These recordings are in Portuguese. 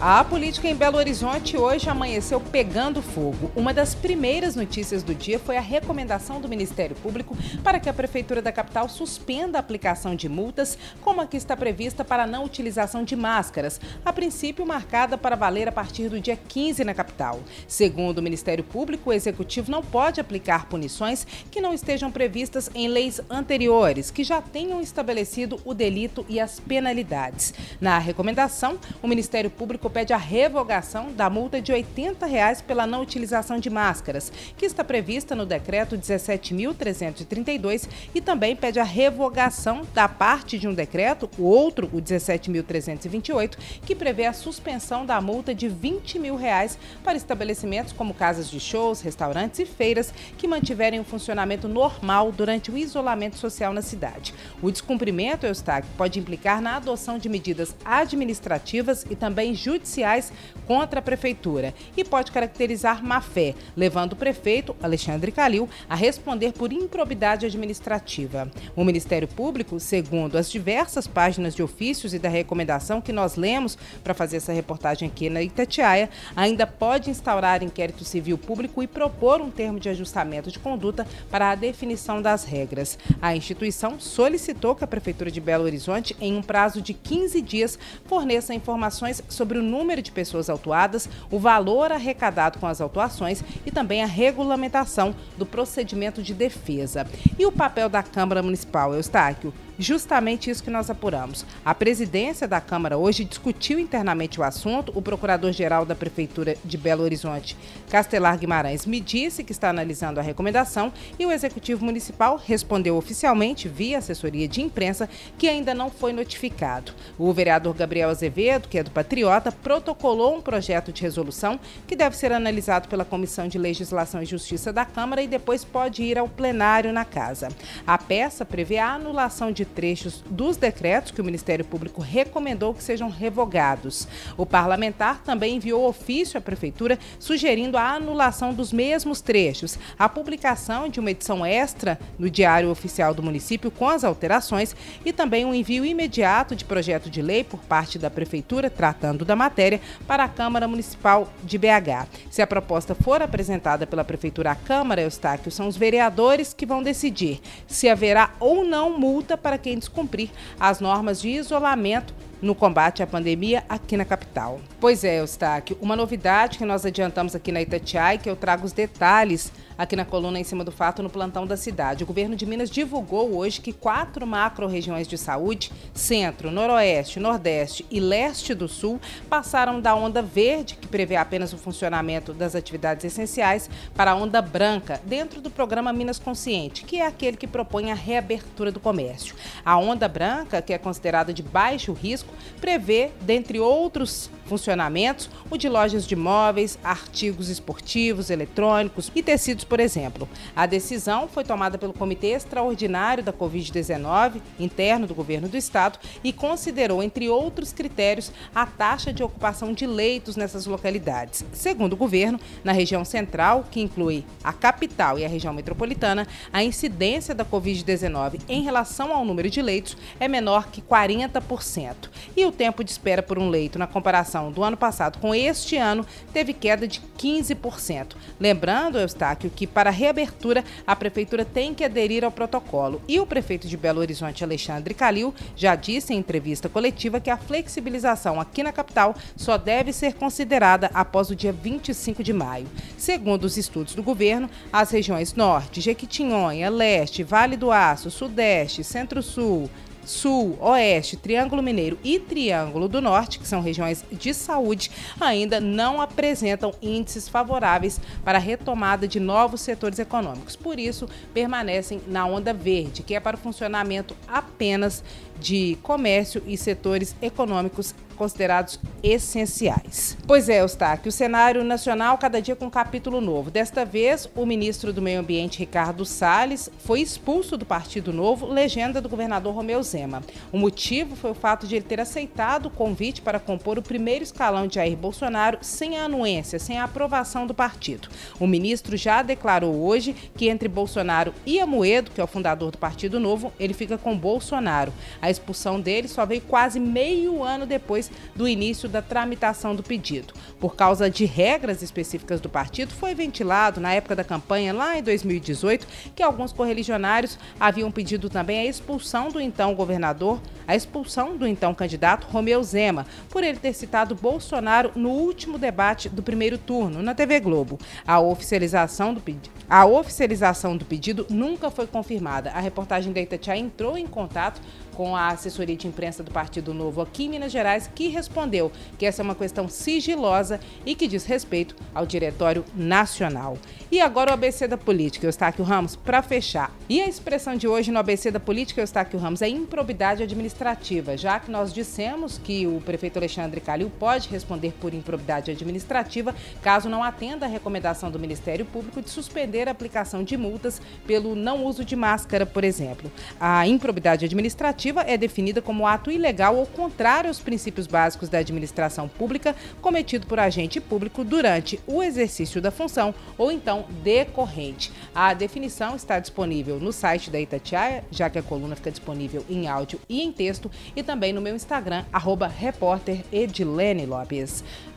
A política em Belo Horizonte hoje amanheceu pegando fogo. Uma das primeiras notícias do dia foi a recomendação do Ministério Público para que a Prefeitura da capital suspenda a aplicação de multas, como a que está prevista para a não utilização de máscaras, a princípio marcada para valer a partir do dia 15 na capital. Segundo o Ministério Público, o Executivo não pode aplicar punições que não estejam previstas em leis anteriores, que já tenham estabelecido o delito e as penalidades. Na recomendação, o Ministério Público pede a revogação da multa de 80 reais pela não utilização de máscaras, que está prevista no decreto 17.332 e também pede a revogação da parte de um decreto, o outro, o 17.328, que prevê a suspensão da multa de 20 mil reais para estabelecimentos como casas de shows, restaurantes e feiras que mantiverem o funcionamento normal durante o isolamento social na cidade. O descumprimento, Eustáquio, pode implicar na adoção de medidas administrativas e também judiciais judiciais contra a prefeitura e pode caracterizar má-fé, levando o prefeito, Alexandre Calil, a responder por improbidade administrativa. O Ministério Público, segundo as diversas páginas de ofícios e da recomendação que nós lemos para fazer essa reportagem aqui na Itatiaia, ainda pode instaurar inquérito civil público e propor um termo de ajustamento de conduta para a definição das regras. A instituição solicitou que a Prefeitura de Belo Horizonte, em um prazo de 15 dias, forneça informações sobre o número de pessoas autuadas, o valor arrecadado com as autuações e também a regulamentação do procedimento de defesa. E o papel da Câmara Municipal, Eustáquio? Justamente isso que nós apuramos. A presidência da Câmara hoje discutiu internamente o assunto. O procurador-geral da Prefeitura de Belo Horizonte, Castelar Guimarães, me disse que está analisando a recomendação e o Executivo Municipal respondeu oficialmente, via assessoria de imprensa, que ainda não foi notificado. O vereador Gabriel Azevedo, que é do Patriota, protocolou um projeto de resolução que deve ser analisado pela Comissão de Legislação e Justiça da Câmara e depois pode ir ao plenário na casa. A peça prevê a anulação de trechos dos decretos que o Ministério Público recomendou que sejam revogados. O parlamentar também enviou ofício à Prefeitura sugerindo a anulação dos mesmos trechos, a publicação de uma edição extra no Diário Oficial do Município com as alterações e também um envio imediato de projeto de lei por parte da Prefeitura tratando da matéria para a Câmara Municipal de BH. Se a proposta for apresentada pela Prefeitura à Câmara, Eustáquio, são os vereadores que vão decidir se haverá ou não multa para quem descumprir as normas de isolamento no combate à pandemia aqui na capital. Pois é, Eustáquio, uma novidade que nós adiantamos aqui na Itatiaia, que eu trago os detalhes aqui na coluna em cima do fato no plantão da cidade. O governo de Minas divulgou hoje que quatro macro-regiões de saúde, centro, noroeste, nordeste e leste do sul, passaram da onda verde, que prevê apenas o funcionamento das atividades essenciais, para a onda branca, dentro do programa Minas Consciente, que é aquele que propõe a reabertura do comércio. A onda branca, que é considerada de baixo risco, prevê, dentre outros funcionamentos, o de lojas de móveis, artigos esportivos, eletrônicos e tecidos, por exemplo. A decisão foi tomada pelo Comitê Extraordinário da Covid-19, interno do governo do estado, e considerou, entre outros critérios, a taxa de ocupação de leitos nessas localidades. Segundo o governo, na região central, que inclui a capital e a região metropolitana, a incidência da Covid-19 em relação ao número de leitos é menor que 40%. E o tempo de espera por um leito na comparação do ano passado com este ano, teve queda de 15%. Lembrando, Eustáquio, que para a reabertura a prefeitura tem que aderir ao protocolo. E o prefeito de Belo Horizonte, Alexandre Calil, já disse em entrevista coletiva que a flexibilização aqui na capital só deve ser considerada após o dia 25 de maio. Segundo os estudos do governo, as regiões Norte, Jequitinhonha, Leste, Vale do Aço, Sudeste, Centro-Sul, Sul, Oeste, Triângulo Mineiro e Triângulo do Norte, que são regiões de saúde, ainda não apresentam índices favoráveis para a retomada de novos setores econômicos. Por isso, permanecem na onda verde, que é para o funcionamento apenas de comércio e setores econômicos considerados essenciais. Pois é, Eustáquio, o cenário nacional cada dia com um capítulo novo. Desta vez, o ministro do Meio Ambiente, Ricardo Salles, foi expulso do Partido Novo, legenda do governador Romeu Zema. O motivo foi o fato de ele ter aceitado o convite para compor o primeiro escalão de Jair Bolsonaro sem a anuência, sem a aprovação do partido. O ministro já declarou hoje que entre Bolsonaro e Amoedo, que é o fundador do Partido Novo, ele fica com Bolsonaro. A expulsão dele só veio quase meio ano depois do início da tramitação do pedido. Por causa de regras específicas do partido, foi ventilado na época da campanha, lá em 2018, que alguns correligionários haviam pedido também a expulsão do então governador, a expulsão do então candidato Romeu Zema, por ele ter citado Bolsonaro no último debate do primeiro turno na TV Globo. A oficialização do pedido. A oficialização do pedido nunca foi confirmada. A reportagem da Itatiaia entrou em contato com a assessoria de imprensa do Partido Novo aqui em Minas Gerais, que respondeu que essa é uma questão sigilosa e que diz respeito ao Diretório Nacional. E agora o ABC da Política, Eustáquio Ramos, para fechar. E a expressão de hoje no ABC da Política, Eustáquio Ramos, é improbidade administrativa, já que nós dissemos que o prefeito Alexandre Calil pode responder por improbidade administrativa caso não atenda a recomendação do Ministério Público de suspender a aplicação de multas pelo não uso de máscara, por exemplo. A improbidade administrativa é definida como ato ilegal ou contrário aos princípios básicos da administração pública cometido por agente público durante o exercício da função ou então decorrente. A definição está disponível no site da Itatiaia, já que a coluna fica disponível em áudio e em texto, e também no meu Instagram, arroba.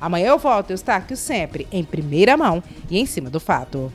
Amanhã eu volto, Eustáquio, sempre em primeira mão e em cima do fato.